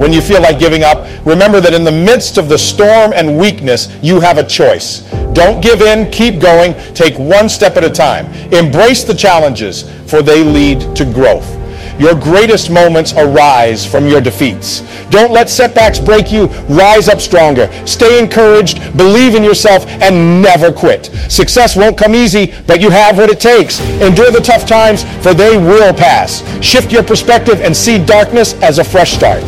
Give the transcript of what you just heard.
when you feel like giving up, remember that in the midst of the storm and weakness, you have a choice. Don't give in, keep going, take one step at a time. Embrace the challenges, for they lead to growth. Your greatest moments arise from your defeats. Don't let setbacks break you. Rise up stronger. Stay encouraged, believe in yourself, and never quit. Success won't come easy, but you have what it takes. Endure the tough times, for they will pass. Shift your perspective and see darkness as a fresh start.